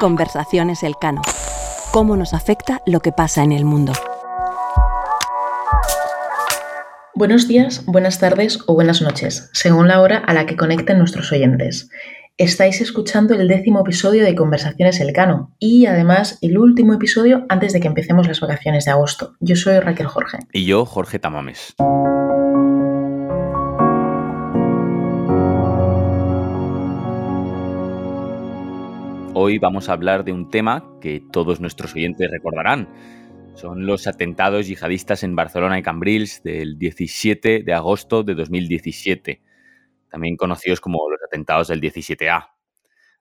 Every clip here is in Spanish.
Conversaciones Elcano. ¿Cómo nos afecta lo que pasa en el mundo? Buenos días, buenas tardes o buenas noches, según la hora a la que conecten nuestros oyentes. Estáis escuchando el décimo episodio de Conversaciones Elcano y además el último episodio antes de que empecemos las vacaciones de agosto. Yo soy Raquel Jorge. Y yo, Jorge Tamames. Hoy vamos a hablar de un tema que todos nuestros oyentes recordarán. Son los atentados yihadistas en Barcelona y Cambrils del 17 de agosto de 2017 también conocidos como los atentados del 17A,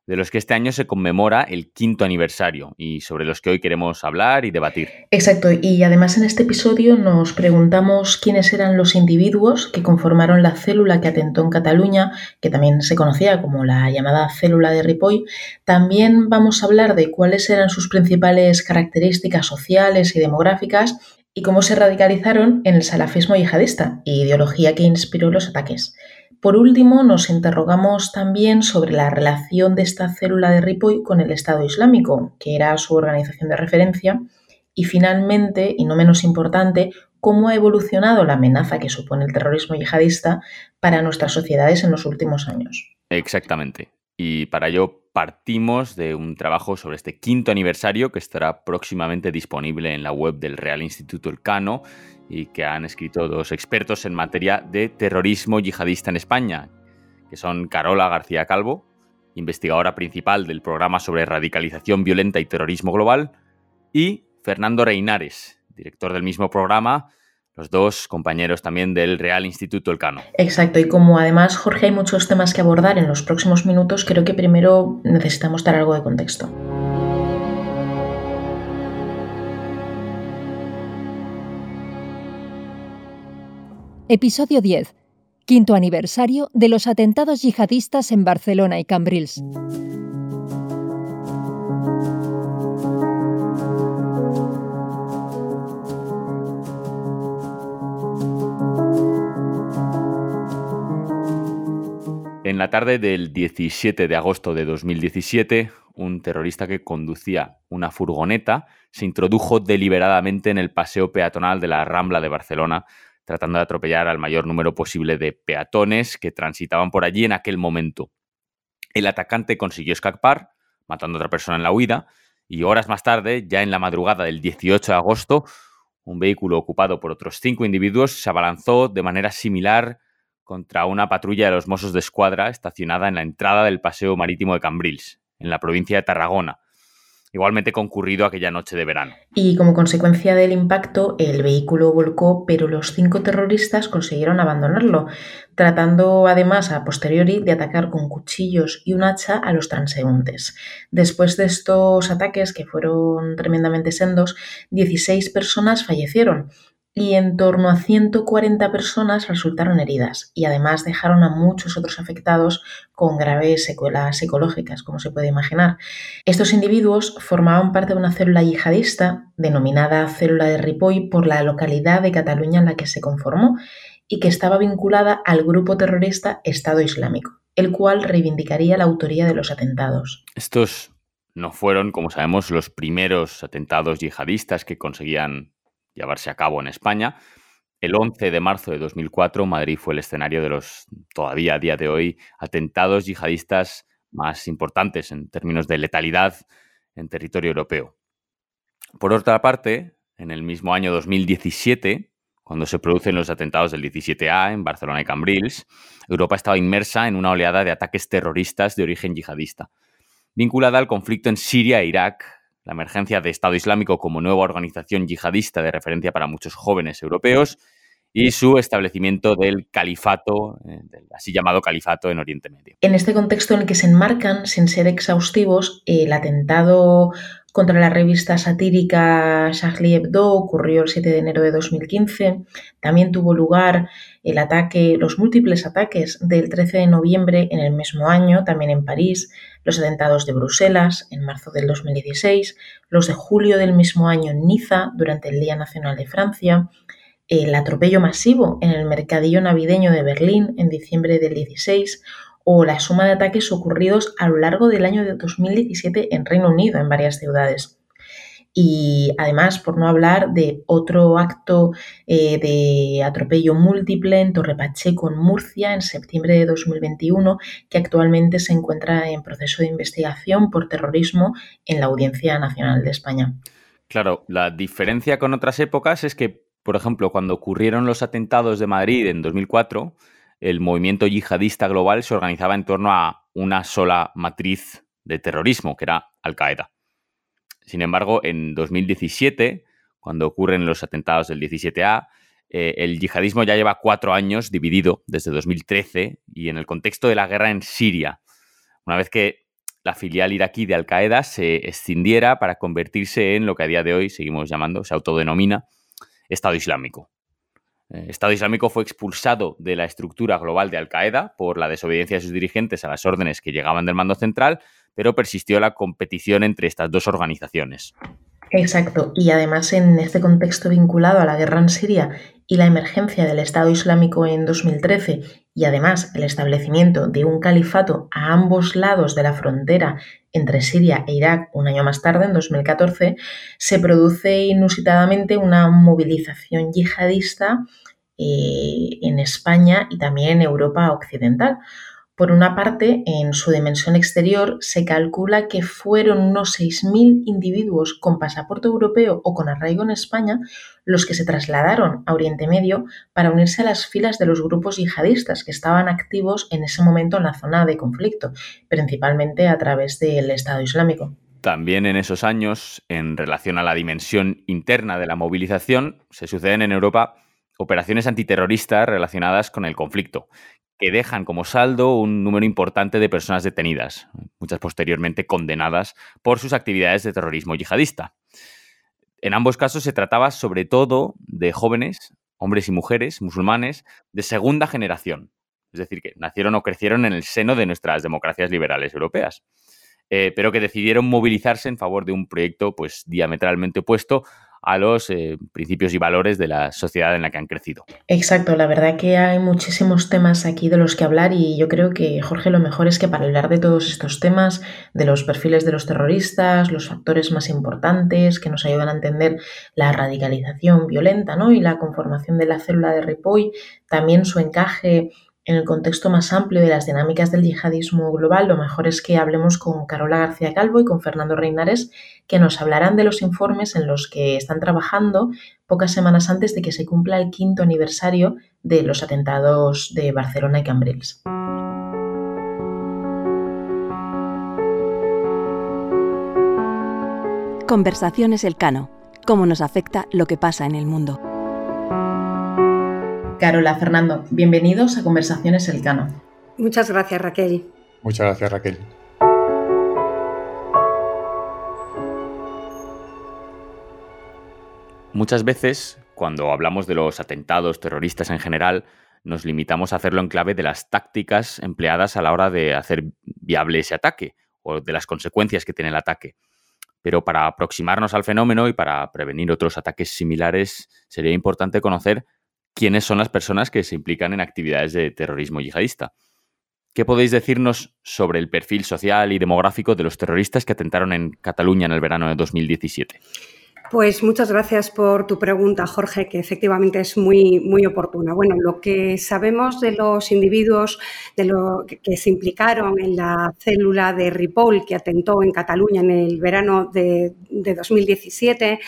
de los que este año se conmemora el quinto aniversario y sobre los que hoy queremos hablar y debatir. Exacto, y además en este episodio nos preguntamos quiénes eran los individuos que conformaron la célula que atentó en Cataluña, que también se conocía como la llamada célula de Ripoll. También vamos a hablar de cuáles eran sus principales características sociales y demográficas y cómo se radicalizaron en el salafismo yihadista, ideología que inspiró los ataques. Por último, nos interrogamos también sobre la relación de esta célula de Ripoll con el Estado Islámico, que era su organización de referencia, y finalmente, y no menos importante, cómo ha evolucionado la amenaza que supone el terrorismo yihadista para nuestras sociedades en los últimos años. Exactamente. Y para ello partimos de un trabajo sobre este quinto aniversario que estará próximamente disponible en la web del Real Instituto Elcano y que han escrito dos expertos en materia de terrorismo yihadista en España, que son Carola García Calvo, investigadora principal del programa sobre radicalización violenta y terrorismo global, y Fernando Reinares, director del mismo programa, los dos compañeros también del Real Instituto Elcano. Exacto, y como además, Jorge, hay muchos temas que abordar en los próximos minutos, creo que primero necesitamos dar algo de contexto. Episodio 10. Quinto aniversario de los atentados yihadistas en Barcelona y Cambrils. En la tarde del 17 de agosto de 2017, un terrorista que conducía una furgoneta se introdujo deliberadamente en el paseo peatonal de la Rambla de Barcelona tratando de atropellar al mayor número posible de peatones que transitaban por allí en aquel momento. El atacante consiguió escapar, matando a otra persona en la huida, y horas más tarde, ya en la madrugada del 18 de agosto, un vehículo ocupado por otros cinco individuos se abalanzó de manera similar contra una patrulla de los Mossos de Escuadra estacionada en la entrada del Paseo Marítimo de Cambrils, en la provincia de Tarragona, igualmente concurrido aquella noche de verano. Y como consecuencia del impacto, el vehículo volcó, pero los cinco terroristas consiguieron abandonarlo, tratando además a posteriori de atacar con cuchillos y un hacha a los transeúntes. Después de estos ataques, que fueron tremendamente sendos, 16 personas fallecieron, y en torno a 140 personas resultaron heridas y además dejaron a muchos otros afectados con graves secuelas psicológicas, como se puede imaginar. Estos individuos formaban parte de una célula yihadista denominada célula de Ripoll por la localidad de Cataluña en la que se conformó y que estaba vinculada al grupo terrorista Estado Islámico, el cual reivindicaría la autoría de los atentados. Estos no fueron, como sabemos, los primeros atentados yihadistas que conseguían llevarse a cabo en España. El 11 de marzo de 2004, Madrid fue el escenario de los, todavía a día de hoy, atentados yihadistas más importantes en términos de letalidad en territorio europeo. Por otra parte, en el mismo año 2017, cuando se producen los atentados del 17A en Barcelona y Cambrils, Europa estaba inmersa en una oleada de ataques terroristas de origen yihadista, vinculada al conflicto en Siria e Irak la emergencia de Estado Islámico como nueva organización yihadista de referencia para muchos jóvenes europeos y su establecimiento del califato, eh, del así llamado califato en Oriente Medio. En este contexto en el que se enmarcan, sin ser exhaustivos, el atentado contra la revista satírica Charlie Hebdo ocurrió el 7 de enero de 2015. También tuvo lugar el ataque, los múltiples ataques del 13 de noviembre en el mismo año, también en París, los atentados de Bruselas en marzo del 2016, los de julio del mismo año en Niza durante el Día Nacional de Francia, el atropello masivo en el mercadillo navideño de Berlín en diciembre del 16 o la suma de ataques ocurridos a lo largo del año de 2017 en Reino Unido, en varias ciudades. Y además, por no hablar de otro acto eh, de atropello múltiple en Torre Pacheco, en Murcia, en septiembre de 2021, que actualmente se encuentra en proceso de investigación por terrorismo en la Audiencia Nacional de España. Claro, la diferencia con otras épocas es que, por ejemplo, cuando ocurrieron los atentados de Madrid en 2004, el movimiento yihadista global se organizaba en torno a una sola matriz de terrorismo, que era Al-Qaeda. Sin embargo, en 2017, cuando ocurren los atentados del 17A, eh, el yihadismo ya lleva cuatro años dividido desde 2013 y en el contexto de la guerra en Siria, una vez que la filial iraquí de Al-Qaeda se escindiera para convertirse en lo que a día de hoy seguimos llamando, se autodenomina Estado Islámico. Eh, Estado Islámico fue expulsado de la estructura global de Al-Qaeda por la desobediencia de sus dirigentes a las órdenes que llegaban del mando central, pero persistió la competición entre estas dos organizaciones. Exacto, y además en este contexto vinculado a la guerra en Siria y la emergencia del Estado Islámico en 2013 y además el establecimiento de un califato a ambos lados de la frontera entre Siria e Irak un año más tarde, en 2014, se produce inusitadamente una movilización yihadista eh, en España y también en Europa Occidental. Por una parte, en su dimensión exterior se calcula que fueron unos 6.000 individuos con pasaporte europeo o con arraigo en España los que se trasladaron a Oriente Medio para unirse a las filas de los grupos yihadistas que estaban activos en ese momento en la zona de conflicto, principalmente a través del Estado Islámico. También en esos años, en relación a la dimensión interna de la movilización, se suceden en Europa operaciones antiterroristas relacionadas con el conflicto, que dejan como saldo un número importante de personas detenidas, muchas posteriormente condenadas por sus actividades de terrorismo yihadista. En ambos casos se trataba sobre todo de jóvenes, hombres y mujeres musulmanes de segunda generación, es decir, que nacieron o crecieron en el seno de nuestras democracias liberales europeas, eh, pero que decidieron movilizarse en favor de un proyecto pues diametralmente opuesto a los eh, principios y valores de la sociedad en la que han crecido. Exacto, la verdad que hay muchísimos temas aquí de los que hablar y yo creo que, Jorge, lo mejor es que para hablar de todos estos temas, de los perfiles de los terroristas, los factores más importantes que nos ayudan a entender la radicalización violenta ¿no? y la conformación de la célula de Ripoll, también su encaje en el contexto más amplio de las dinámicas del yihadismo global, lo mejor es que hablemos con Carola García Calvo y con Fernando Reinares, que nos hablarán de los informes en los que están trabajando pocas semanas antes de que se cumpla el quinto aniversario de los atentados de Barcelona y Cambrils. Conversaciones Elcano. Cómo nos afecta lo que pasa en el mundo. Carola, Fernando, bienvenidos a Conversaciones Elcano. Muchas gracias, Raquel. Muchas gracias, Raquel. Muchas veces, cuando hablamos de los atentados terroristas en general, nos limitamos a hacerlo en clave de las tácticas empleadas a la hora de hacer viable ese ataque o de las consecuencias que tiene el ataque. Pero para aproximarnos al fenómeno y para prevenir otros ataques similares, sería importante conocer quiénes son las personas que se implican en actividades de terrorismo yihadista. ¿Qué podéis decirnos sobre el perfil social y demográfico de los terroristas que atentaron en Cataluña en el verano de 2017? Pues muchas gracias por tu pregunta, Jorge, que efectivamente es muy, muy oportuna. Bueno, lo que sabemos de los individuos de lo que, se implicaron en la célula de Ripoll que atentó en Cataluña en el verano de, 2017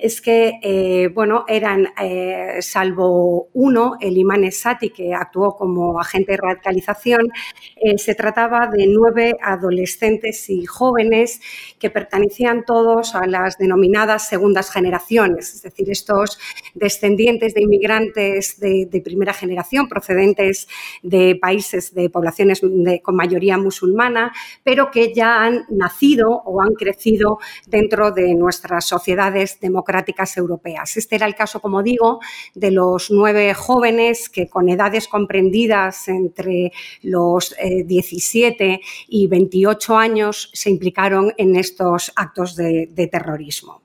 es que, eh, bueno, eran, eh, salvo uno, el imán Esati, que actuó como agente de radicalización, eh, se trataba de nueve adolescentes y jóvenes que pertenecían todos a las denominadas según generaciones, es decir, estos descendientes de inmigrantes de, primera generación procedentes de países de poblaciones con mayoría musulmana, pero que ya han nacido o han crecido dentro de nuestras sociedades democráticas europeas. Este era el caso, como digo, de los nueve jóvenes que con edades comprendidas entre los 17 eh, y 28 años se implicaron en estos actos de terrorismo.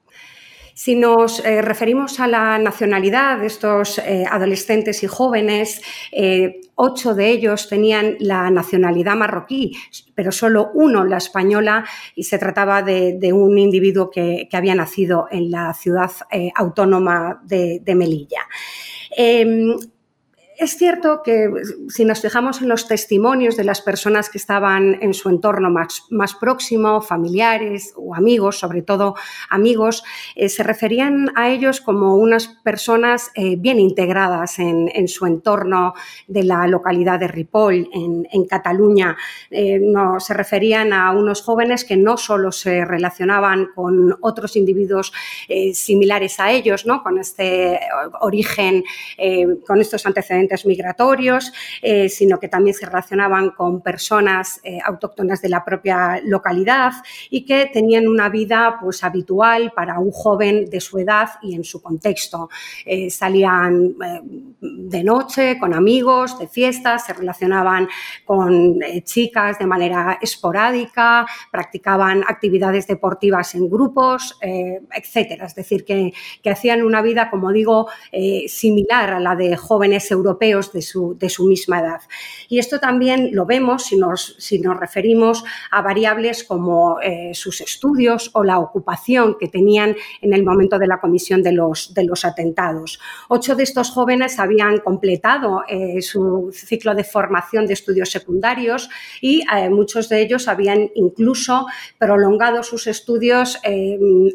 Si nos eh, referimos a la nacionalidad de estos eh, adolescentes y jóvenes, eh, ocho de ellos tenían la nacionalidad marroquí, pero solo uno la española y se trataba de, un individuo que, había nacido en la ciudad autónoma de, de Melilla. Es cierto que si nos fijamos en los testimonios de las personas que estaban en su entorno más, más próximo, familiares o amigos, sobre todo amigos, eh, se referían a ellos como unas personas eh, bien integradas en, su entorno de la localidad de Ripoll, en, Cataluña. Eh, no, se referían a unos jóvenes que no solo se relacionaban con otros individuos similares a ellos, ¿no? con este origen, con estos antecedentes migratorios, eh, sino que también se relacionaban con personas eh, autóctonas de la propia localidad y que tenían una vida pues, habitual para un joven de su edad y en su contexto. Eh, salían de noche con amigos, de fiestas, se relacionaban con chicas de manera esporádica, practicaban actividades deportivas en grupos, etcétera. Es decir, que, que, hacían una vida, como digo, similar a la de jóvenes europeos de su, de su misma edad. Y esto también lo vemos si nos, si nos referimos a variables como eh, sus estudios o la ocupación que tenían en el momento de la comisión de los, de los atentados. Ocho de estos jóvenes habían completado eh, su ciclo de formación de estudios secundarios y eh, muchos de ellos habían incluso prolongado sus estudios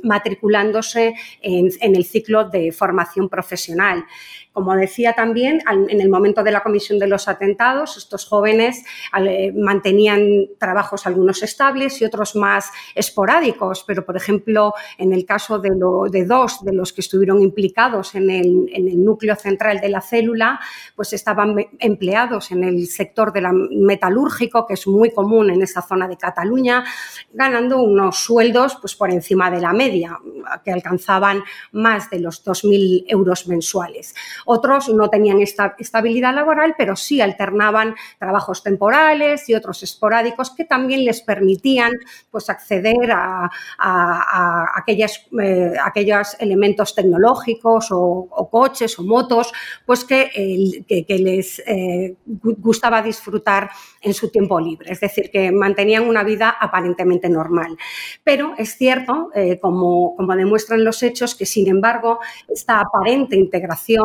matriculándose en, en el ciclo de formación profesional. Como decía también, en el momento de la comisión de los atentados, estos jóvenes eh, mantenían trabajos algunos estables y otros más esporádicos, pero por ejemplo, en el caso de, dos de los que estuvieron implicados en el, núcleo central de la célula, pues estaban empleados en el sector de metalúrgico, que es muy común en esa zona de Cataluña, ganando unos sueldos pues, por encima de la media, que alcanzaban más de los 2.000 euros mensuales. Otros no tenían esta estabilidad laboral, pero sí alternaban trabajos temporales y otros esporádicos que también les permitían pues, acceder a, aquellas, eh, aquellos elementos tecnológicos o, coches o motos pues que, les eh, gustaba disfrutar en su tiempo libre. Es decir, que mantenían una vida aparentemente normal. Pero es cierto, eh, como, como demuestran los hechos, que sin embargo esta aparente integración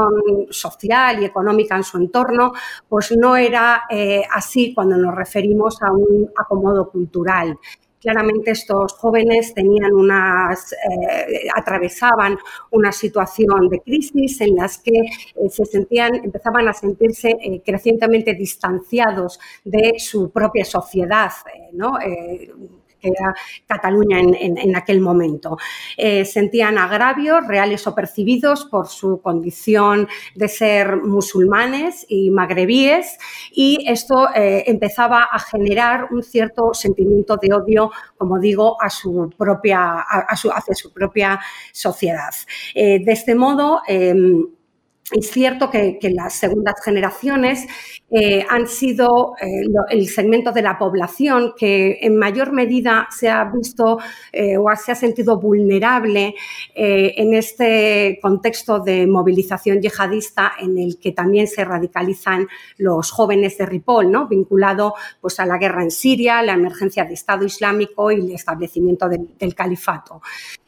social y económica en su entorno, pues no era eh, así cuando nos referimos a un acomodo cultural claramente estos jóvenes tenían unas, eh, atravesaban una situación de crisis en las que eh, se sentían, empezaban a sentirse crecientemente distanciados de su propia sociedad, ¿no? Era Cataluña en, aquel momento. Eh, sentían agravios reales o percibidos por su condición de ser musulmanes y magrebíes y esto eh, empezaba a generar un cierto sentimiento de odio, como digo, a su propia, a, su, hacia su propia sociedad. Eh, de este modo, em, es cierto que, las segundas generaciones eh, han sido eh, el segmento de la población que en mayor medida se ha visto eh, o se ha sentido vulnerable en este contexto de movilización yihadista en el que también se radicalizan los jóvenes de Ripoll, ¿no? vinculado pues, a la guerra en Siria, la emergencia de Estado Islámico y el establecimiento del califato.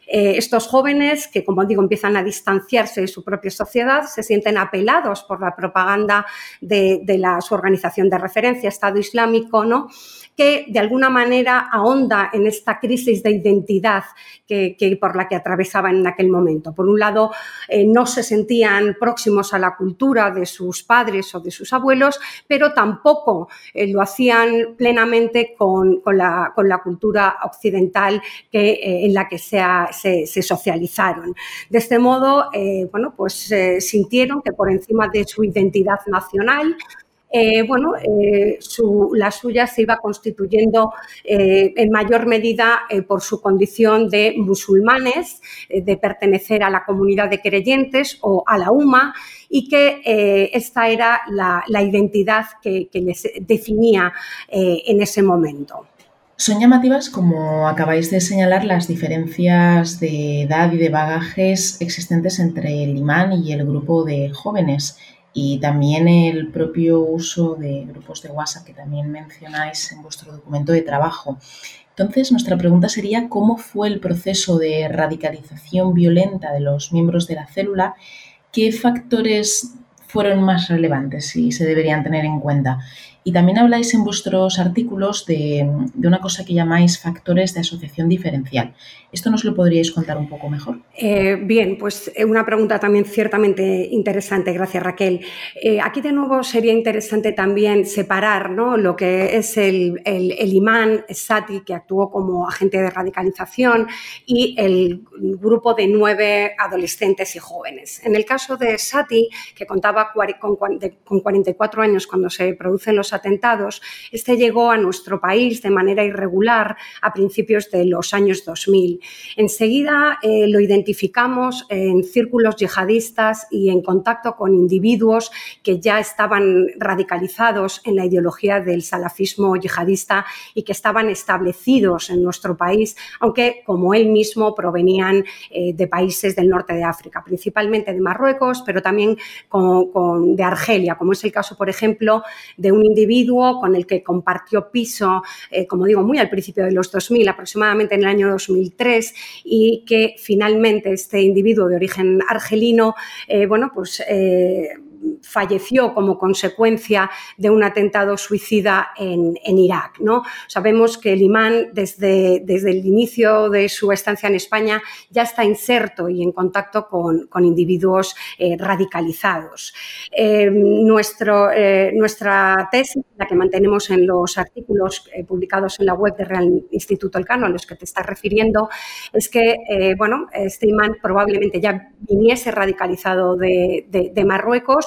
Eh, estos jóvenes que, como digo, empiezan a distanciarse de su propia sociedad, se sienten apelados por la propaganda de, su organización de referencia, Estado Islámico, ¿no? Que de alguna manera ahonda en esta crisis de identidad que, por la que atravesaban en aquel momento. Por un lado, eh, no se sentían próximos a la cultura de sus padres o de sus abuelos, pero tampoco eh, lo hacían plenamente con, la, cultura occidental eh, en la que se, se, socializaron. De este modo, bueno, pues sintieron que por encima de su identidad nacional, eh, bueno, eh, la suya se iba constituyendo eh, en mayor medida por su condición de musulmanes, de pertenecer a la comunidad de creyentes o a la UMA, y que esta era la, identidad que, les definía en ese momento. Son llamativas, como acabáis de señalar, las diferencias de edad y de bagajes existentes entre el imán y el grupo de jóvenes y también el propio uso de grupos de WhatsApp que también mencionáis en vuestro documento de trabajo. Entonces, nuestra pregunta sería cómo fue el proceso de radicalización violenta de los miembros de la célula, qué factores fueron más relevantes y se deberían tener en cuenta. Y también habláis en vuestros artículos de, una cosa que llamáis factores de asociación diferencial. ¿Esto nos lo podríais contar un poco mejor? Eh, bien, pues eh, una pregunta también ciertamente interesante. Gracias, Raquel. Eh, aquí de nuevo sería interesante también separar ¿no? lo que es el, el, imán Sati, que actuó como agente de radicalización, y el grupo de nueve adolescentes y jóvenes. En el caso de Sati, que contaba con, con 44 años cuando se producen los atentados, este llegó a nuestro país de manera irregular a principios de los años 2000. Enseguida eh, lo identificamos en círculos yihadistas y en contacto con individuos que ya estaban radicalizados en la ideología del salafismo yihadista y que estaban establecidos en nuestro país, aunque como él mismo provenían eh, de países del norte de África, principalmente de Marruecos, pero también de Argelia, como es el caso, por ejemplo, de un individuo con el que compartió piso, eh, como digo, muy al principio de los 2000, aproximadamente en el año 2003, y que finalmente este individuo de origen argelino, eh, bueno, pues eh, falleció como consecuencia de un atentado suicida en, Irak. ¿no? Sabemos que el imán, desde, desde, el inicio de su estancia en España, ya está inserto y en contacto con, individuos eh, radicalizados. Eh, nuestro, eh, nuestra tesis, la que mantenemos en los artículos publicados en la web del Real Instituto Elcano, a los que te estás refiriendo, es que bueno, este imán probablemente ya viniese radicalizado de Marruecos,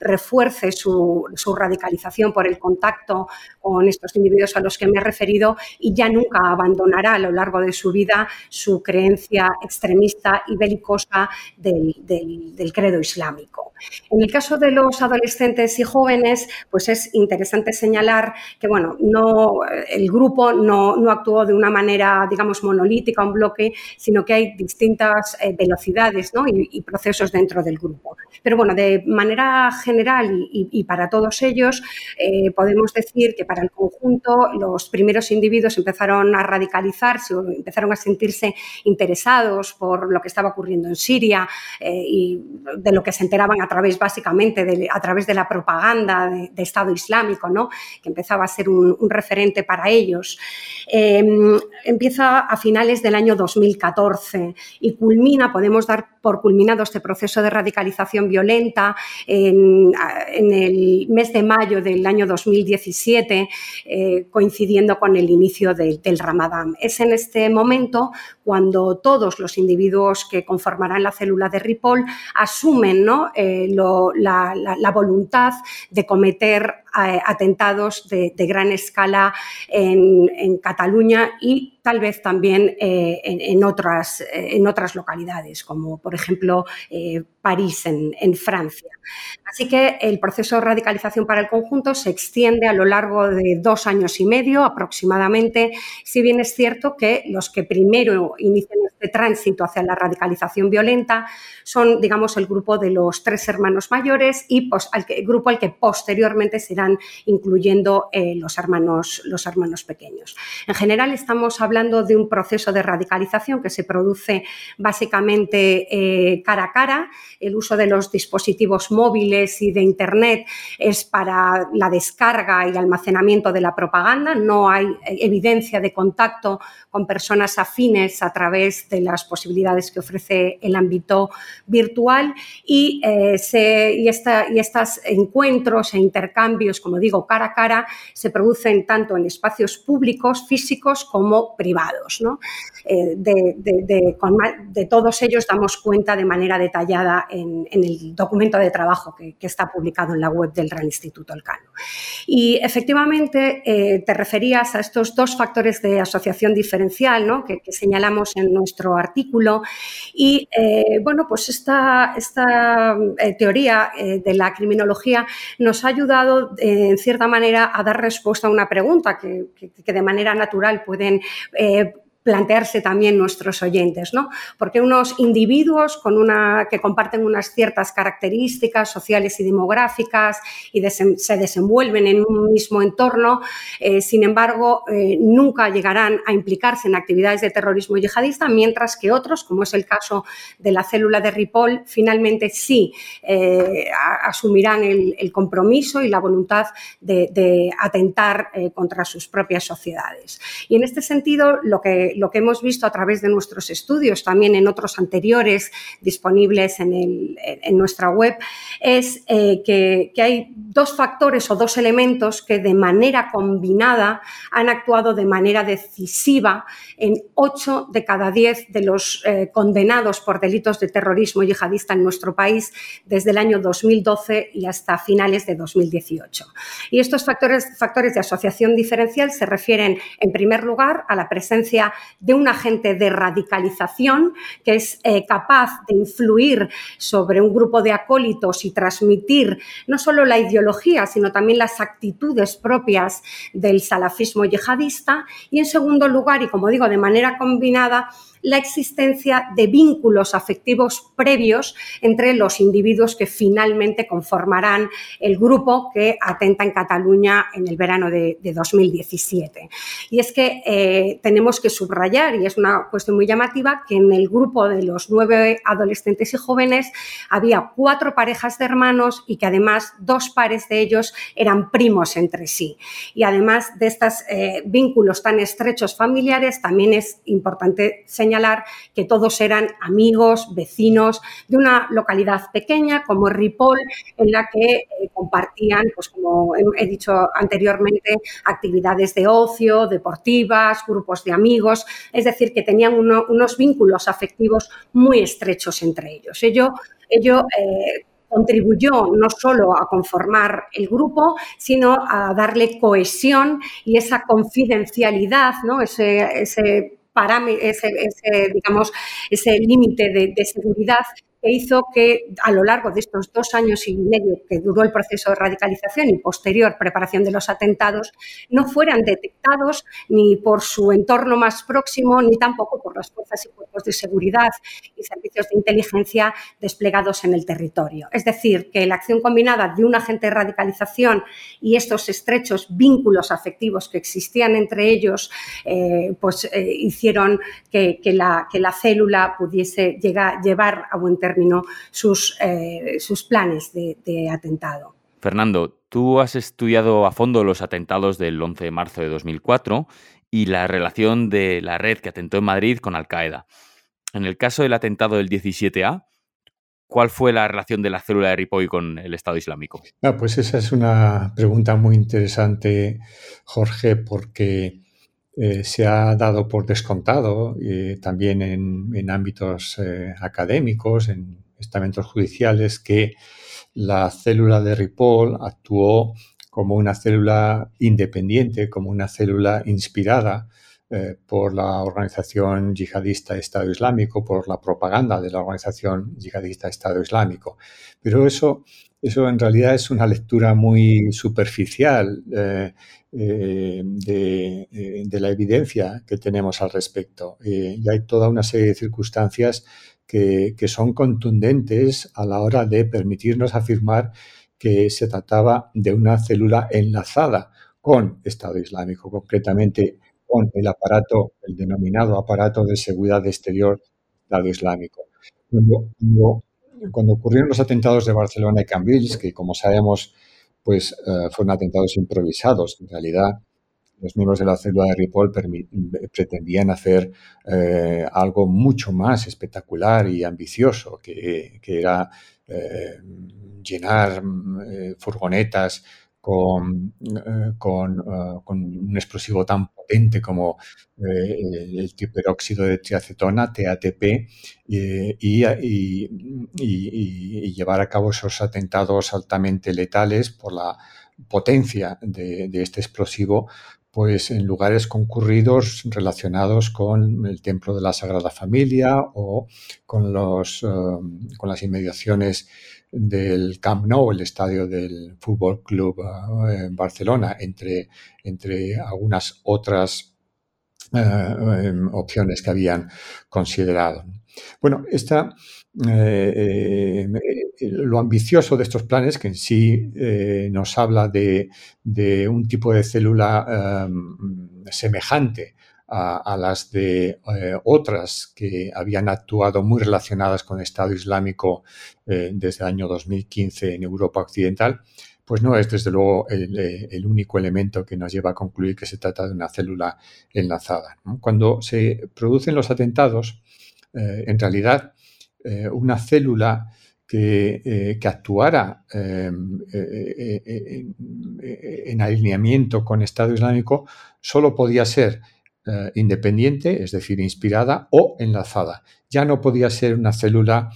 refuerce su, radicalización por el contacto con estos individuos a los que me he referido y ya nunca abandonará a lo largo de su vida su creencia extremista y belicosa del, credo islámico. En el caso de los adolescentes y jóvenes, pues es interesante señalar que bueno, no, el grupo no, actuó de una manera, digamos, monolítica, un bloque, sino que hay distintas eh, velocidades y, y, procesos dentro del grupo. Pero bueno, de manera general, general y, para todos ellos, eh, podemos decir que para el conjunto los primeros individuos empezaron a radicalizarse o empezaron a sentirse interesados por lo que estaba ocurriendo en Siria eh, y de lo que se enteraban a través básicamente de, a través de la propaganda de, Estado Islámico, ¿no? que empezaba a ser un, referente para ellos. Em, empieza a finales del año 2014 y culmina, podemos dar por culminado este proceso de radicalización violenta en el mes de mayo del año 2017, eh, coincidiendo con el inicio del Ramadán. Es en este momento cuando todos los individuos que conformarán la célula de Ripoll asumen eh, la, voluntad de cometer atentados de, gran escala en, Cataluña y tal vez también eh, en, otras, en otras localidades, como por ejemplo París en, Francia. Así que el proceso de radicalización para el conjunto se extiende a lo largo de dos años y medio aproximadamente, si bien es cierto que los que primero inician este tránsito hacia la radicalización violenta son, digamos, el grupo de los tres hermanos mayores y pues, al el grupo al que posteriormente se irán incluyendo eh, los, hermanos, los hermanos pequeños. En general, estamos hablando de un proceso de radicalización que se produce básicamente eh, cara a cara. El uso de los dispositivos móviles y de Internet es para la descarga y almacenamiento de la propaganda. No hay evidencia de contacto con personas afines a través de las posibilidades que ofrece el ámbito virtual y, eh, estos encuentros e intercambios, como digo, cara a cara, se producen tanto en espacios públicos, físicos como privados. Eh, de, todos ellos damos cuenta de manera detallada en, el documento de trabajo que, está publicado en la web del Real Instituto Elcano. Y efectivamente eh, te referías a estos dos factores de asociación diferencial que, que señalamos en nuestro artículo. Y bueno, pues esta, esta teoría de la criminología nos ha ayudado en cierta manera a dar respuesta a una pregunta que, que de manera natural pueden plantearse también nuestros oyentes, ¿no? Porque unos individuos que comparten unas ciertas características sociales y demográficas y se desenvuelven en un mismo entorno, eh, sin embargo, eh, nunca llegarán a implicarse en actividades de terrorismo yihadista, mientras que otros, como es el caso de la célula de Ripoll, finalmente sí eh, asumirán el, compromiso y la voluntad de atentar contra sus propias sociedades. Y en este sentido, lo que lo que hemos visto a través de nuestros estudios, también en otros anteriores disponibles en, nuestra web, es eh, que, hay dos factores o dos elementos que de manera combinada han actuado de manera decisiva en ocho de cada diez de los eh, condenados por delitos de terrorismo yihadista en nuestro país desde el año 2012 y hasta finales de 2018. Y estos factores, factores de asociación diferencial se refieren, en primer lugar, a la presencia de un agente de radicalización que es eh, capaz de influir sobre un grupo de acólitos y transmitir no solo la ideología, sino también las actitudes propias del salafismo yihadista. Y en segundo lugar, y como digo, de manera combinada, la existencia de vínculos afectivos previos entre los individuos que finalmente conformarán el grupo que atenta en Cataluña en el verano de, 2017. Y es que eh, tenemos que subrayar, y es una cuestión muy llamativa, que en el grupo de los nueve adolescentes y jóvenes había cuatro parejas de hermanos y que además dos pares de ellos eran primos entre sí. Y además de estos eh, vínculos tan estrechos familiares, también es importante señalar que todos eran amigos, vecinos de una localidad pequeña como Ripoll, en la que eh, compartían, pues como he, dicho anteriormente, actividades de ocio, deportivas, grupos de amigos, es decir, que tenían unos vínculos afectivos muy estrechos entre ellos. Ello, ello eh, contribuyó no solo a conformar el grupo, sino a darle cohesión y esa confidencialidad, ¿no? ese ese, ese, digamos, ese límite de, de seguridad que hizo que a lo largo de estos dos años y medio que duró el proceso de radicalización y posterior preparación de los atentados, no fueran detectados ni por su entorno más próximo, ni tampoco por las fuerzas y cuerpos de seguridad y servicios de inteligencia desplegados en el territorio. Es decir, que la acción combinada de un agente de radicalización y estos estrechos vínculos afectivos que existían entre ellos, eh, pues eh, hicieron que, la, que la célula pudiese llegar, llevar a buen término terminó sus, eh, sus planes de, atentado. Fernando, tú has estudiado a fondo los atentados del 11 de marzo de 2004 y la relación de la red que atentó en Madrid con Al-Qaeda. En el caso del atentado del 17A, ¿cuál fue la relación de la célula de Ripoll con el Estado Islámico? Ah, pues esa es una pregunta muy interesante, Jorge, porque eh, se ha dado por descontado eh, también en, ámbitos eh, académicos, en estamentos judiciales, que la célula de Ripoll actuó como una célula independiente, como una célula inspirada por la organización yihadista Estado Islámico, por la propaganda de la organización yihadista Estado Islámico. Pero eso, eso en realidad es una lectura muy superficial eh, de, la evidencia que tenemos al respecto. Eh, y hay toda una serie de circunstancias que, son contundentes a la hora de permitirnos afirmar que se trataba de una célula enlazada con Estado Islámico, concretamente con el aparato, el denominado aparato de seguridad exterior Estado Islámico. Cuando, cuando ocurrieron los atentados de Barcelona y Cambrils, que como sabemos pues eh, fueron atentados improvisados. En realidad, los miembros de la célula de Ripoll pretendían hacer eh, algo mucho más espectacular y ambicioso, que, era eh, llenar furgonetas con, con, un explosivo tan como eh, el triperóxido de triacetona, TATP, y, llevar a cabo esos atentados altamente letales por la potencia de, este explosivo, pues en lugares concurridos relacionados con el templo de la Sagrada Familia o con, los, con las inmediaciones del Camp Nou, el estadio del Fútbol Club en Barcelona, entre, entre algunas otras em, opciones que habían considerado. Bueno, esta, eh, eh, lo ambicioso de estos planes, que en sí eh, nos habla de, un tipo de célula em, semejante a, las de otras que habían actuado muy relacionadas con Estado Islámico desde el año 2015 en Europa Occidental, pues no es desde luego el, único elemento que nos lleva a concluir que se trata de una célula enlazada. Cuando se producen los atentados, eh, en realidad eh, una célula que, eh, actuara em, en alineamiento con Estado Islámico solo podía ser independiente, es decir, inspirada o enlazada. Ya no podía ser una célula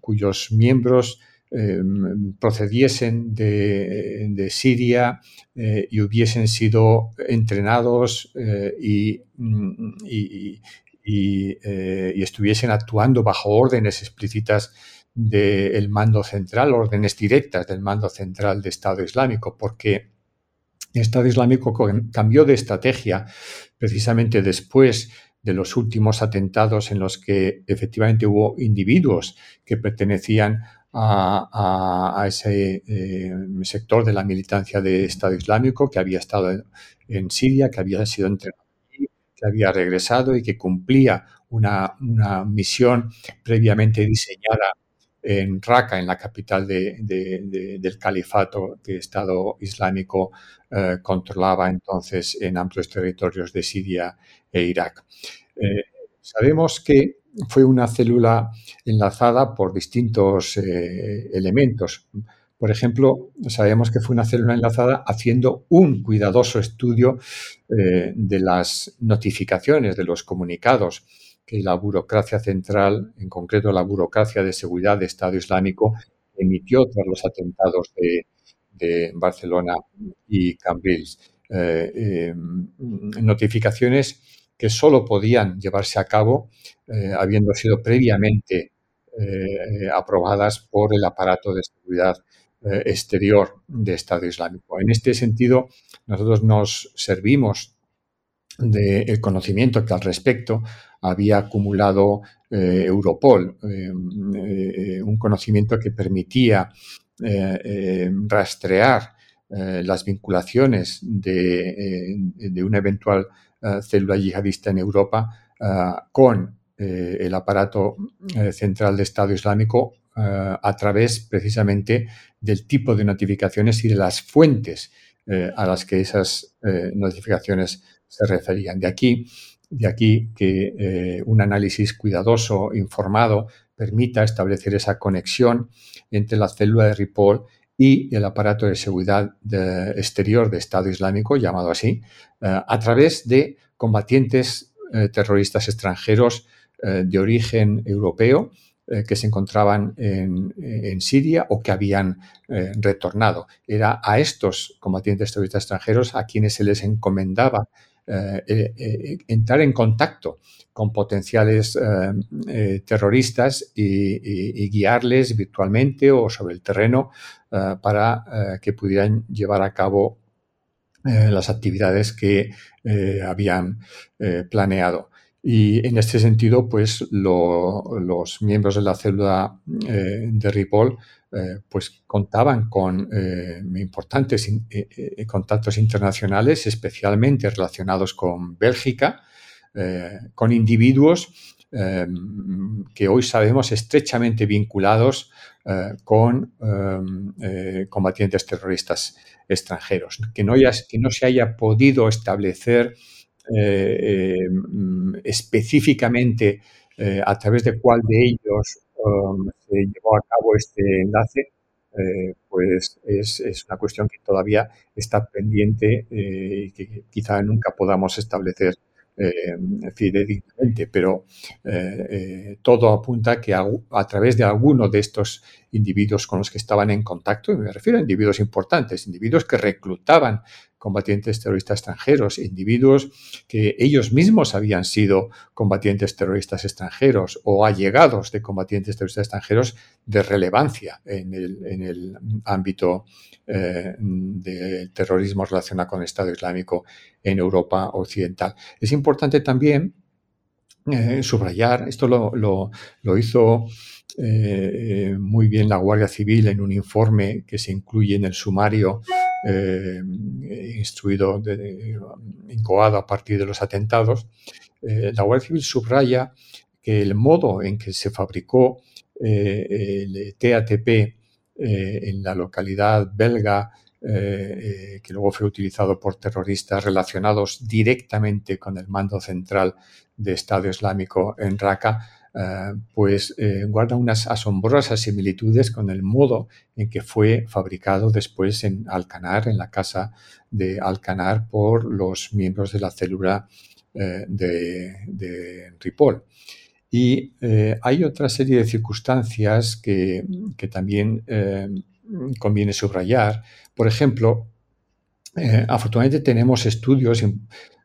cuyos miembros em, procediesen de, Siria y hubiesen sido entrenados y, mm, eh, y, estuviesen actuando bajo órdenes explícitas del mando central, órdenes directas del mando central de Estado Islámico, porque Estado Islámico cambió de estrategia precisamente después de los últimos atentados en los que efectivamente hubo individuos que pertenecían a, ese eh, sector de la militancia de Estado Islámico que había estado en Siria, que había sido entrenado que había regresado y que cumplía una, misión previamente diseñada en Raqqa, en la capital del califato que el Estado Islámico eh, controlaba entonces en amplios territorios de Siria e Irak. Eh, sabemos que fue una célula enlazada por distintos eh, elementos. Por ejemplo, sabemos que fue una célula enlazada haciendo un cuidadoso estudio de las notificaciones, de los comunicados que la burocracia central, en concreto la burocracia de seguridad de Estado Islámico, emitió tras los atentados de, Barcelona y Cambrils. Eh, em, notificaciones que solo podían llevarse a cabo eh, habiendo sido previamente aprobadas por el aparato de seguridad eh, exterior de Estado Islámico. En este sentido, nosotros nos servimos del conocimiento que al respecto había acumulado eh, Europol, eh, un conocimiento que permitía rastrear las vinculaciones de, de una eventual célula yihadista en Europa con el aparato central de Estado Islámico a través precisamente del tipo de notificaciones y de las fuentes eh, a las que esas eh, notificaciones se referían. De aquí, de aquí que eh, un análisis cuidadoso, informado, permita establecer esa conexión entre la célula de Ripoll y el aparato de seguridad exterior de Estado Islámico, llamado así, a través de combatientes terroristas extranjeros de origen europeo eh, que se encontraban en, Siria o que habían eh, retornado. Era a estos combatientes terroristas extranjeros a quienes se les encomendaba eh, entrar en contacto con potenciales terroristas y, guiarles virtualmente o sobre el terreno para que pudieran llevar a cabo las actividades que habían planeado. Y en este sentido, pues los miembros de la célula eh, de Ripoll eh, pues contaban con eh, importantes contactos internacionales, especialmente relacionados con Bélgica, con individuos que hoy sabemos estrechamente vinculados con combatientes terroristas extranjeros. Que no, se haya podido establecer eh, específicamente eh, a través de cuál de ellos um, llevó a cabo este enlace, eh, pues es, una cuestión que todavía está pendiente y que quizá nunca podamos establecer fidedignamente, pero todo apunta que a, a, través de alguno de estos individuos con los que estaban en contacto, me refiero a individuos importantes, individuos que reclutaban combatientes terroristas extranjeros, individuos que ellos mismos habían sido combatientes terroristas extranjeros o allegados de combatientes terroristas extranjeros de relevancia en el, ámbito eh, del terrorismo relacionado con el Estado Islámico en Europa Occidental. Es importante también eh, subrayar, esto lo, hizo eh, muy bien la Guardia Civil en un informe que se incluye en el sumario eh, instruido, de, incoado a partir de los atentados, la Guardia Civil subraya que el modo en que se fabricó el TATP en la localidad belga que luego fue utilizado por terroristas relacionados directamente con el mando central de Estado Islámico en Raqqa, eh, pues eh, guarda unas asombrosas similitudes con el modo en que fue fabricado después en Alcanar, en la casa de Alcanar, por los miembros de la célula eh, de, Ripoll. Y hay otra serie de circunstancias que, también conviene subrayar. Por ejemplo, afortunadamente tenemos estudios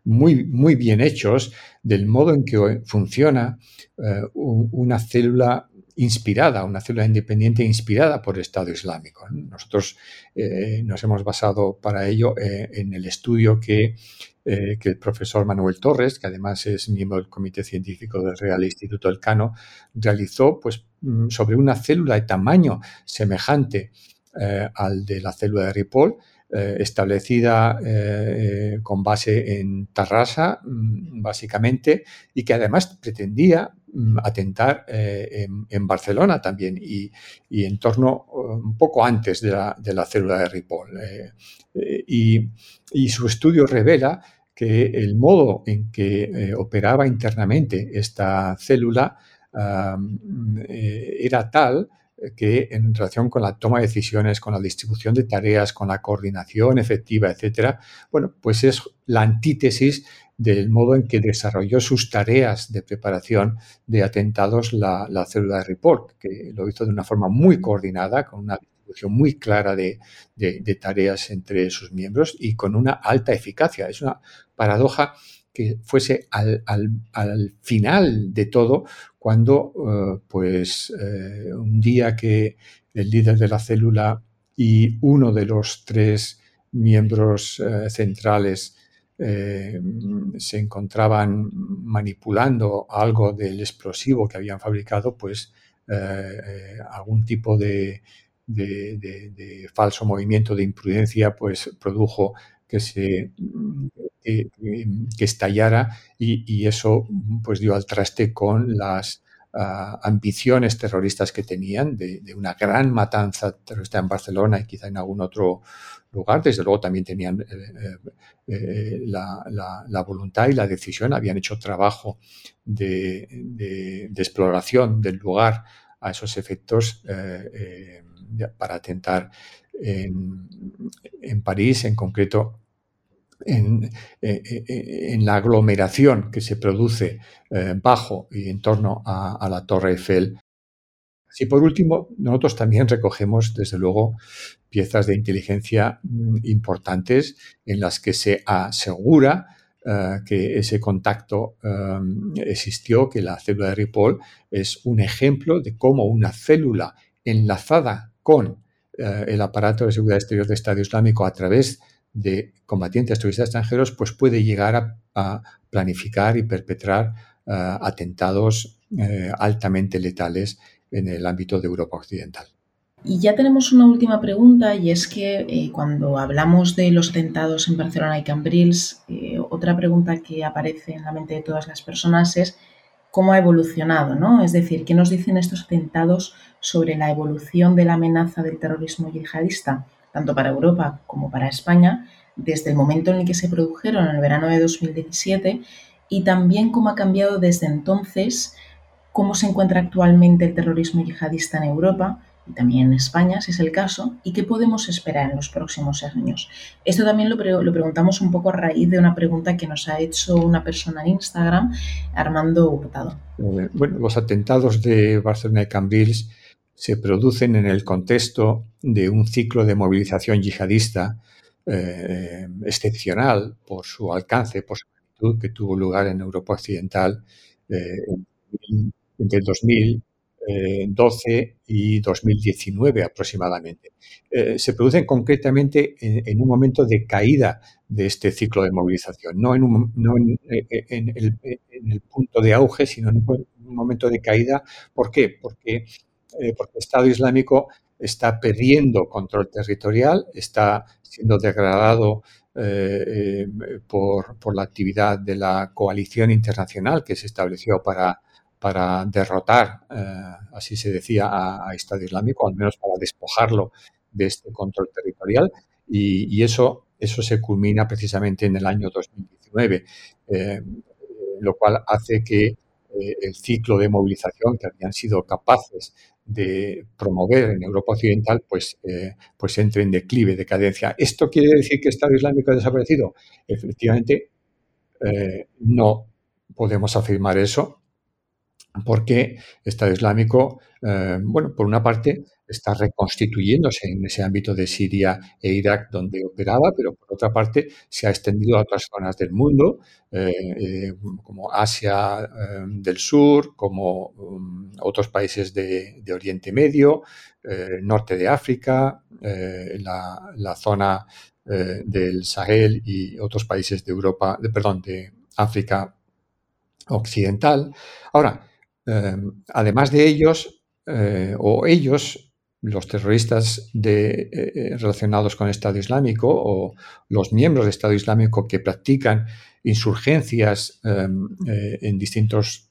muy, muy bien hechos del modo en que funciona eh, una célula inspirada, una célula independiente inspirada por el Estado Islámico. Nosotros eh, nos hemos basado para ello eh, en el estudio que, que, el profesor Manuel Torres, que además es miembro del Comité Científico del Real Instituto Elcano, realizó pues, mm, sobre una célula de tamaño semejante al de la célula de Ripoll, eh, establecida eh, con base en Tarrasa, mm, básicamente, y que además pretendía atentar eh, en, Barcelona también y, en torno un poco antes de la, célula de Ripoll. Y, y, su estudio revela que el modo en que operaba internamente esta célula era tal que en relación con la toma de decisiones, con la distribución de tareas, con la coordinación efectiva, etcétera, bueno, pues es la antítesis del modo en que desarrolló sus tareas de preparación de atentados la, célula de Report, que lo hizo de una forma muy coordinada, con una distribución muy clara de, tareas entre sus miembros y con una alta eficacia. Es una paradoja que fuese al, final de todo cuando, eh, pues, eh, un día que el líder de la célula y uno de los tres miembros eh, centrales se encontraban manipulando algo del explosivo que habían fabricado, pues algún tipo de, de, falso movimiento de imprudencia pues produjo que se estallara y, eso pues dio al traste con las ah, ambiciones terroristas que tenían de, una gran matanza terrorista en Barcelona y quizá en algún otro lugar. Desde luego también tenían eh, eh, eh, la, voluntad y la decisión, habían hecho trabajo de, exploración del lugar a esos efectos para atentar en, París, en concreto en, la aglomeración que se produce bajo y en torno a, la Torre Eiffel. Y por último, nosotros también recogemos, desde luego, piezas de inteligencia mm, importantes en las que se asegura que ese contacto existió, que la célula de Ripoll es un ejemplo de cómo una célula enlazada con el aparato de seguridad exterior del Estado Islámico a través de combatientes turistas extranjeros, pues puede llegar a, planificar y perpetrar eh, atentados eh, altamente letales en el ámbito de Europa Occidental. Y ya tenemos una última pregunta y es que eh, cuando hablamos de los atentados en Barcelona y Cambrils, otra pregunta que aparece en la mente de todas las personas es cómo ha evolucionado, ¿no? Es decir, ¿qué nos dicen estos atentados sobre la evolución de la amenaza del terrorismo yihadista? tanto para Europa como para España, desde el momento en el que se produjeron en el verano de 2017 y también cómo ha cambiado desde entonces, cómo se encuentra actualmente el terrorismo yihadista en Europa y también en España, si es el caso, y qué podemos esperar en los próximos años. Esto también lo, preguntamos un poco a raíz de una pregunta que nos ha hecho una persona en Instagram, Armando Hurtado. Bueno, los atentados de Barcelona y Cambrils se producen en el contexto de un ciclo de movilización yihadista excepcional por su alcance, por su magnitud que tuvo lugar en Europa Occidental entre 2012 y 2019 aproximadamente. se producen concretamente en, un momento de caída de este ciclo de movilización, no en, el, punto de auge, sino en un, momento de caída. ¿Por qué? Porque, porque el Estado Islámico está perdiendo control territorial, está siendo degradado eh, eh, por, la actividad de la coalición internacional que se estableció para, para derrotar, eh, así se decía, a, Estado Islámico, al menos para despojarlo de este control territorial. Y, eso, eso se culmina precisamente en el año 2019, lo cual hace que el ciclo de movilización que habían sido capaces de promover en Europa Occidental, pues, eh, pues entre en declive, decadencia. ¿Esto quiere decir que Estado Islámico ha desaparecido? Efectivamente, eh, no podemos afirmar eso, porque el Estado Islámico, eh, bueno, por una parte, está reconstituyéndose en ese ámbito de Siria e Irak donde operaba, pero por otra parte se ha extendido a otras zonas del mundo, eh, eh, como Asia del Sur, como um, otros países de, Oriente Medio, norte de África, la, la, zona del Sahel y otros países de Europa, de, perdón, de África Occidental. Ahora, además de ellos, o ellos los terroristas de, eh, eh, relacionados con el Estado Islámico o los miembros del Estado Islámico que practican insurgencias em, eh, en distintos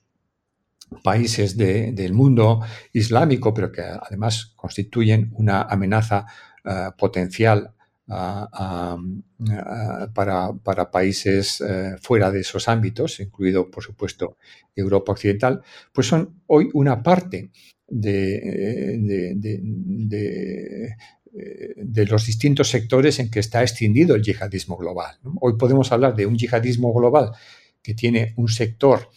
países del mundo islámico, pero que además constituyen una amenaza potencial para, países fuera de esos ámbitos, incluido, por supuesto, Europa Occidental, pues son hoy una parte de, de, los distintos sectores en que está extendido el yihadismo global. Hoy podemos hablar de un yihadismo global que tiene un sector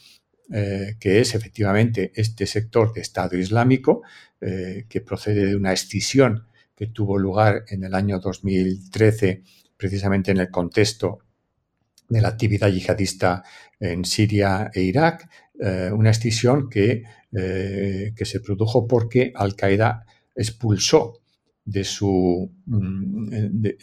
eh, que es efectivamente este sector de Estado Islámico, eh, que procede de una escisión que tuvo lugar en el año 2013, precisamente en el contexto de la actividad yihadista en Siria e Irak, eh, una escisión que eh, que se produjo porque Al-Qaeda expulsó de su, mm,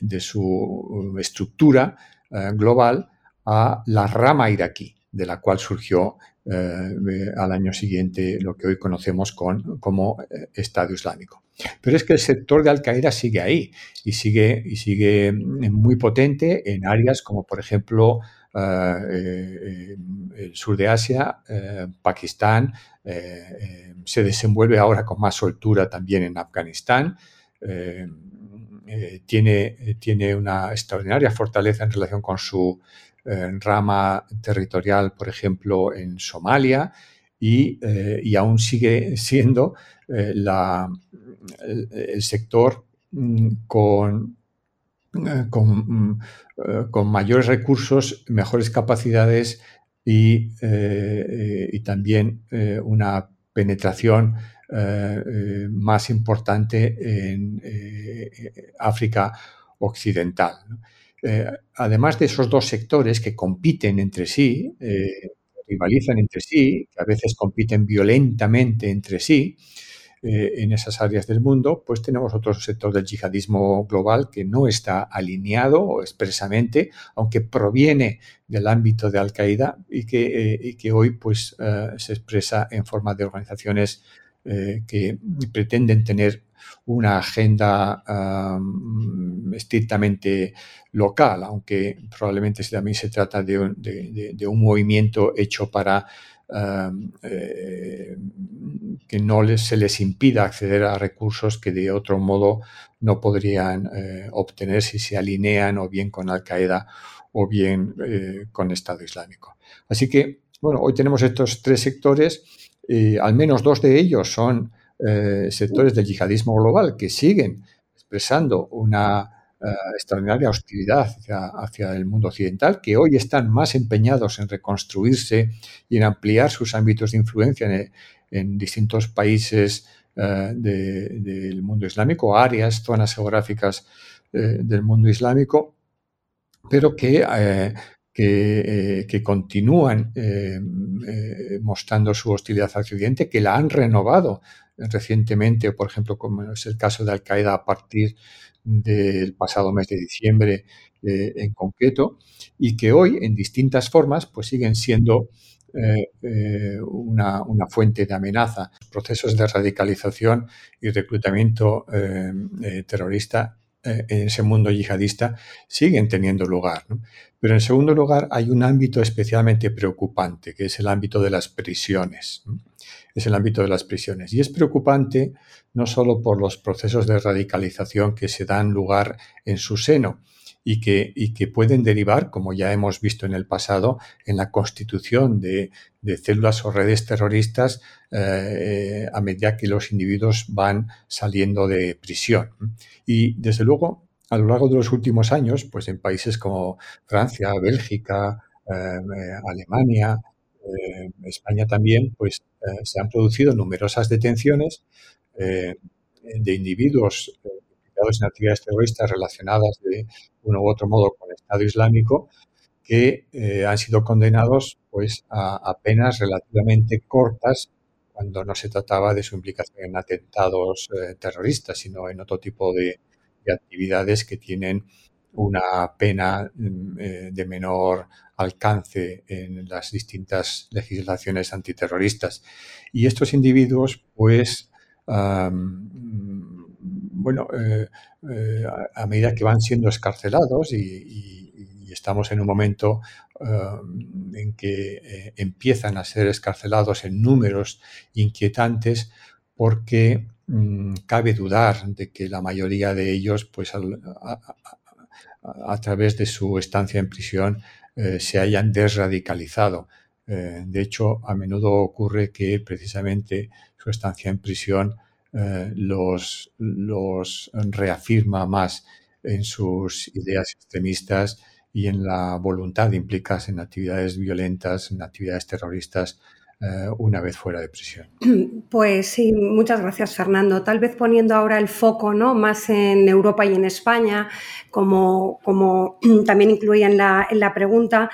de, su estructura eh, global a la rama iraquí, de la cual surgió eh, al año siguiente lo que hoy conocemos con, como Estado Islámico. Pero es que el sector de Al-Qaeda sigue ahí y sigue, y sigue muy potente en áreas como, por ejemplo, el sur de Asia, Pakistán, eh, eh, se desenvuelve ahora con más soltura también en Afganistán. Eh, tiene, tiene una extraordinaria fortaleza en relación con su rama territorial, por ejemplo, en Somalia, y, aún sigue siendo la, el, sector mm, con, con, con, mayores recursos, mejores capacidades y, eh, y también eh, una penetración eh, más importante en África Occidental. Además de esos dos sectores que compiten entre sí, rivalizan entre sí, que a veces compiten violentamente entre sí, eh, en esas áreas del mundo, pues tenemos otro sector del yihadismo global que no está alineado expresamente, aunque proviene del ámbito de Al-Qaeda y, que, eh, hoy pues, eh, se expresa en forma de organizaciones que pretenden tener una agenda estrictamente local, aunque probablemente también se trata de un movimiento hecho para eh, que no se les impida acceder a recursos que de otro modo no podrían eh, obtener si se alinean o bien con Al-Qaeda o bien eh, con Estado Islámico. Así que, bueno, hoy tenemos estos tres sectores, al menos dos de ellos son sectores del yihadismo global que siguen expresando una extraordinaria hostilidad hacia, el mundo occidental, que hoy están más empeñados en reconstruirse y en ampliar sus ámbitos de influencia en, distintos países eh, del mundo islámico, áreas, zonas geográficas eh, del mundo islámico, pero que, que, continúan mostrando su hostilidad al Occidente, que la han renovado recientemente, por ejemplo, como es el caso de Al-Qaeda a partir del pasado mes de diciembre eh, en concreto, y que hoy en distintas formas pues siguen siendo eh, eh, una, fuente de amenaza. Procesos de radicalización y reclutamiento terrorista en ese mundo yihadista siguen teniendo lugar. Pero en segundo lugar hay un ámbito especialmente preocupante, que es el ámbito de las prisiones es el ámbito de las prisiones. Y es preocupante no solo por los procesos de radicalización que se dan lugar en su seno y que, y que pueden derivar, como ya hemos visto en el pasado, en la constitución de, células o redes terroristas eh, a medida que los individuos van saliendo de prisión. Y desde luego, a lo largo de los últimos años, pues en países como Francia, Bélgica, eh, eh, España también, pues eh, se han producido numerosas detenciones eh, de individuos eh, implicados en actividades terroristas relacionadas de uno u otro modo con el Estado Islámico que han sido condenados pues, a, penas relativamente cortas cuando no se trataba de su implicación en atentados terroristas, sino en otro tipo de, de actividades que tienen una pena mm, de menor alcance en las distintas legislaciones antiterroristas. Y estos individuos, pues, bueno, eh, eh, a medida que van siendo escarcelados y, estamos en un momento en que empiezan a ser escarcelados en números inquietantes porque mm, cabe dudar de que la mayoría de ellos, pues, a través de su estancia en prisión eh, se hayan desradicalizado. Eh, de hecho, a menudo ocurre que precisamente su estancia en prisión eh, los, los reafirma más en sus ideas extremistas y en la voluntad de implicarse en actividades violentas, en actividades terroristas una vez fuera de prisión. Pues sí, muchas gracias Fernando. Tal vez poniendo ahora el foco ¿no? más en Europa y en España, como, como también incluía en la, en la pregunta,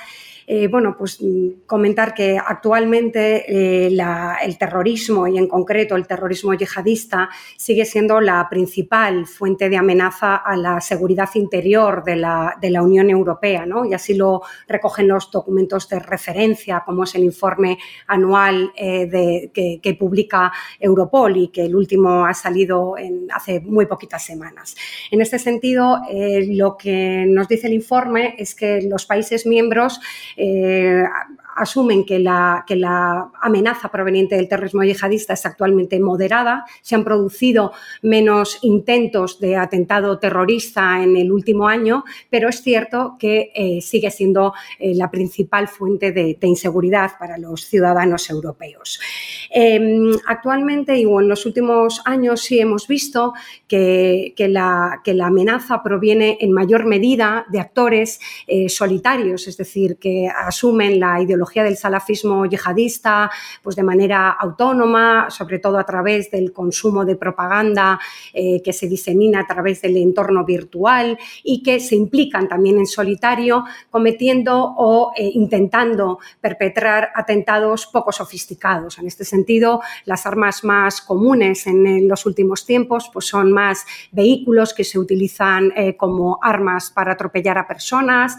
eh, bueno, pues mm, comentar que actualmente eh, el terrorismo y en concreto el terrorismo yihadista sigue siendo la principal fuente de amenaza a la seguridad interior de la, Unión Europea, ¿no? Y así lo recogen los documentos de referencia, como es el informe anual eh, que, publica Europol y que el último ha salido hace muy poquitas semanas. En este sentido, lo que nos dice el informe es que los países miembros eh, asumen que la, que la amenaza proveniente del terrorismo yihadista es actualmente moderada. Se han producido menos intentos de atentado terrorista en el último año, pero es cierto que eh, sigue siendo eh, la principal fuente de, inseguridad para los ciudadanos europeos. Em, actualmente y en los últimos años sí hemos visto que, la, que la amenaza proviene en mayor medida de actores eh, solitarios, es decir, que asumen la ideología del salafismo yihadista pues de manera autónoma, sobre todo a través del consumo de propaganda eh, que se disemina a través del entorno virtual y que se implican también en solitario cometiendo o eh, intentando perpetrar atentados poco sofisticados. En este sentido, las armas más comunes en, los últimos tiempos pues son más vehículos que se utilizan eh, como armas para atropellar a personas,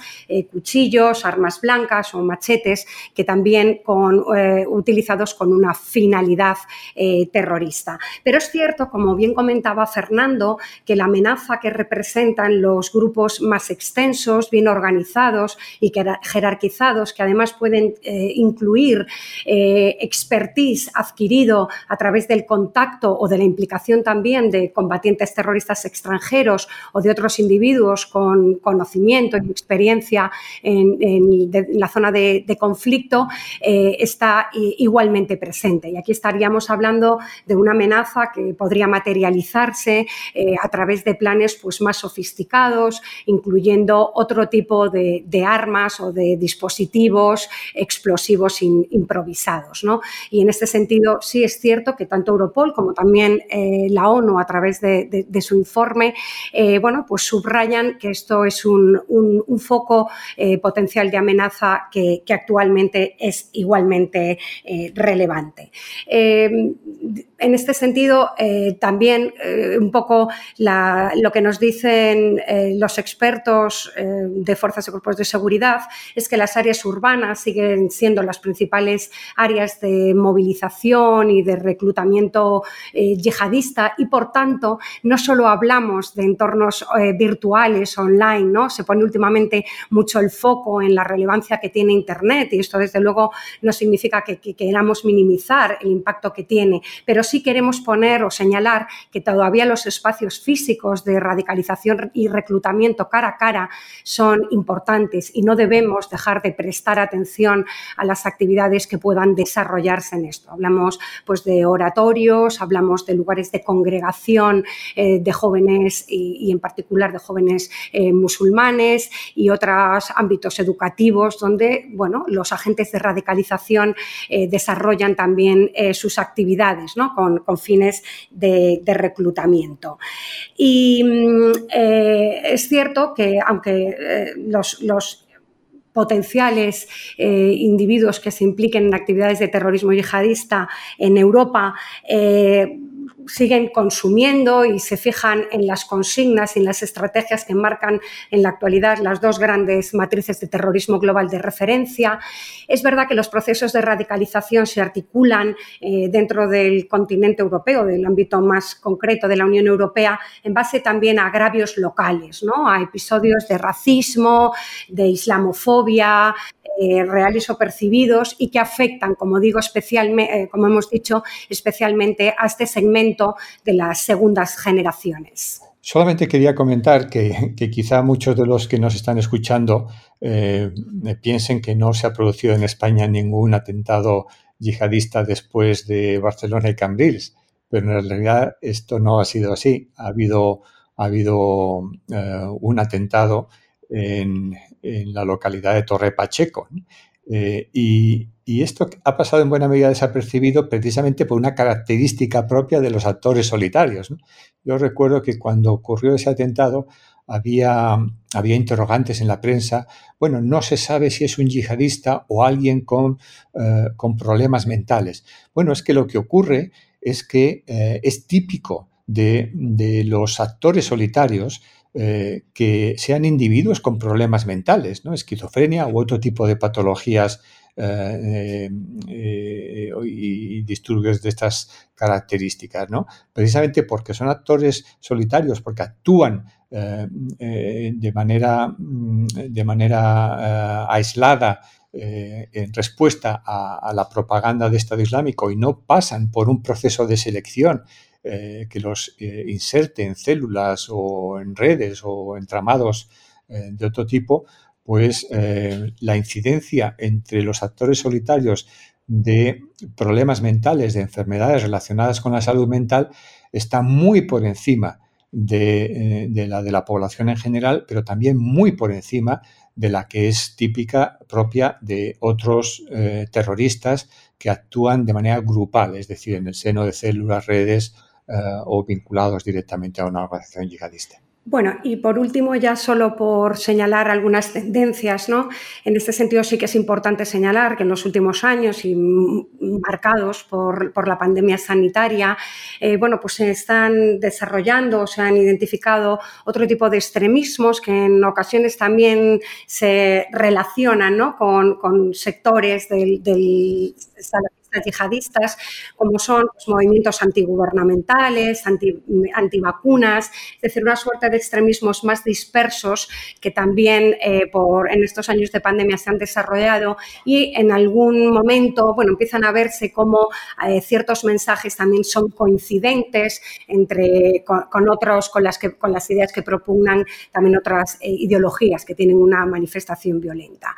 cuchillos, armas blancas o machetes que también con, eh, utilizados con una finalidad eh, terrorista. Pero es cierto, como bien comentaba Fernando, que la amenaza que representan los grupos más extensos, bien organizados y jerarquizados, que además pueden eh, incluir expertise adquirido a través del contacto o de la implicación también de combatientes terroristas extranjeros o de otros individuos con conocimiento y experiencia en, la zona de, de conflicto, conflicto está igualmente presente. Y aquí estaríamos hablando de una amenaza que podría materializarse a través de planes pues, más sofisticados, incluyendo otro tipo de, armas o de dispositivos explosivos improvisados. Y en este sentido, sí es cierto que tanto Europol como también eh, la ONU, a través de, su informe, eh, bueno, pues subrayan que esto es un, foco eh, potencial de amenaza que, actualmente es igualmente relevante. en este sentido, también un poco lo que nos dicen los expertos de fuerzas y cuerpos de seguridad es que las áreas urbanas siguen siendo las principales áreas de movilización y de reclutamiento eh, yihadista y, por tanto, no solo hablamos de entornos eh, virtuales, online, ¿no? Se pone últimamente mucho el foco en la relevancia que tiene Internet esto, desde luego, no significa que, queramos minimizar el impacto que tiene, pero sí queremos poner o señalar que todavía los espacios físicos de radicalización y reclutamiento cara a cara son importantes y no debemos dejar de prestar atención a las actividades que puedan desarrollarse en esto. Hablamos pues, de oratorios, hablamos de lugares de congregación eh, de jóvenes y, en particular de jóvenes eh, musulmanes y otros ámbitos educativos donde bueno, los agentes de radicalización eh, desarrollan también sus actividades con, fines de, reclutamiento. Y mm, es cierto que aunque los, potenciales eh, individuos que se impliquen en actividades de terrorismo yihadista en Europa eh, siguen consumiendo y se fijan en las consignas y en las estrategias que marcan en la actualidad las dos grandes matrices de terrorismo global de referencia. Es verdad que los procesos de radicalización se articulan eh, dentro del continente europeo, del ámbito más concreto de la Unión Europea, en base también a agravios locales, ¿no? a episodios de racismo, de islamofobia, eh, reales o percibidos y que afectan, como digo, especialmente, eh, como hemos dicho, especialmente a este segmento de las segundas generaciones. Solamente quería comentar que, quizá muchos de los que nos están escuchando eh, piensen que no se ha producido en España ningún atentado yihadista después de Barcelona y Cambrils, pero en realidad esto no ha sido así. Ha habido, ha habido un atentado en, la localidad de Torre Pacheco. Eh, y, esto ha pasado en buena medida desapercibido precisamente por una característica propia de los actores solitarios. Yo recuerdo que cuando ocurrió ese atentado había, había interrogantes en la prensa. Bueno, no se sabe si es un yihadista o alguien con, eh, con problemas mentales. Bueno, es que lo que ocurre es que eh, es típico de, de los actores solitarios eh, que sean individuos con problemas mentales, ¿no? esquizofrenia u otro tipo de patologías eh, eh, y disturbios de estas características, ¿no? Precisamente porque son actores solitarios, porque actúan de manera, mm, de manera aislada en respuesta a, a, la propaganda de Estado Islámico y no pasan por un proceso de selección eh, que los eh, inserte en células o en redes o entramados eh, de otro tipo, pues la incidencia entre los actores solitarios de problemas mentales, de enfermedades relacionadas con la salud mental, está muy por encima de, la de la población en general, pero también muy por encima de la que es típica propia de otros terroristas que actúan de manera grupal, es decir, en el seno de células, redes eh, o vinculados directamente a una organización yihadista. Bueno, y por último, ya solo por señalar algunas tendencias, ¿no? En este sentido sí que es importante señalar que en los últimos años y marcados por, la pandemia sanitaria, eh, bueno, pues se están desarrollando, se han identificado otro tipo de extremismos que en ocasiones también se relacionan, ¿no? Con, sectores del, del extremistas yihadistas, como son los movimientos antigubernamentales, anti, antivacunas, es decir, una suerte de extremismos más dispersos que también eh, por, en estos años de pandemia se han desarrollado y en algún momento bueno, empiezan a verse como eh, ciertos mensajes también son coincidentes entre, con, otros, con las, que, con las ideas que propugnan también otras eh, ideologías que tienen una manifestación violenta.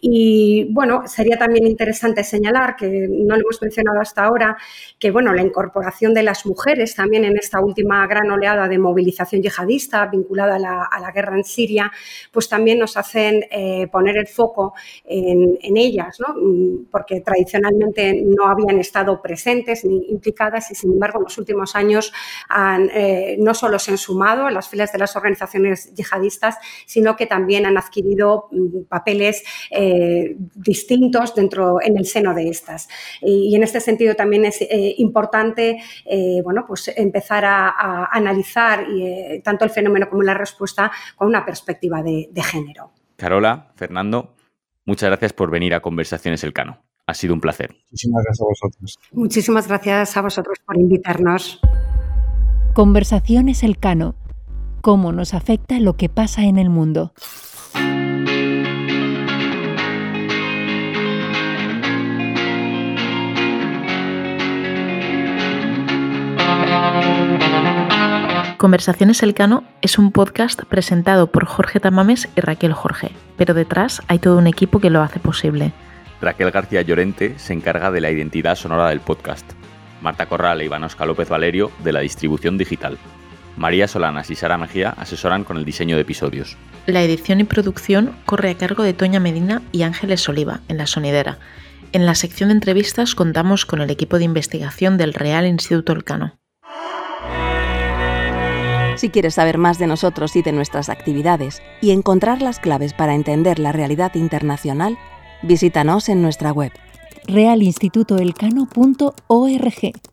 Y bueno, sería también interesante señalar, que no lo hemos mencionado hasta ahora, que bueno, la incorporación de las mujeres también en esta última gran oleada de movilización yihadista vinculada a la, guerra en Siria, pues también nos hacen eh, poner el foco en, ellas, ¿no? Mm, porque tradicionalmente no habían estado presentes ni implicadas y sin embargo en los últimos años han, eh, no solo se han sumado a las filas de las organizaciones yihadistas, sino que también han adquirido mm, papeles eh, distintos dentro en el seno de estas. Y, en este sentido también es importante bueno, pues empezar a, analizar tanto el fenómeno como la respuesta con una perspectiva de, género. Carola, Fernando, muchas gracias por venir a Conversaciones Elcano. Ha sido un placer. Muchísimas gracias a vosotros. Muchísimas gracias a vosotros por invitarnos. Conversaciones Elcano. ¿Cómo nos afecta lo que pasa en el mundo? Conversaciones Elcano es un podcast presentado por Jorge Tamames y Raquel Jorge, pero detrás hay todo un equipo que lo hace posible. Raquel García Llorente se encarga de la identidad sonora del podcast. Marta Corral e Ivanosca López Valerio de la distribución digital. María Solanas y Sara Mejía asesoran con el diseño de episodios. La edición y producción corre a cargo de Toña Medina y Ángeles Oliva, en La Sonidera. En la sección de entrevistas contamos con el equipo de investigación del Real Instituto Elcano. Si quieres saber más de nosotros y de nuestras actividades y encontrar las claves para entender la realidad internacional, visítanos en nuestra web. realinstitutoelcano.org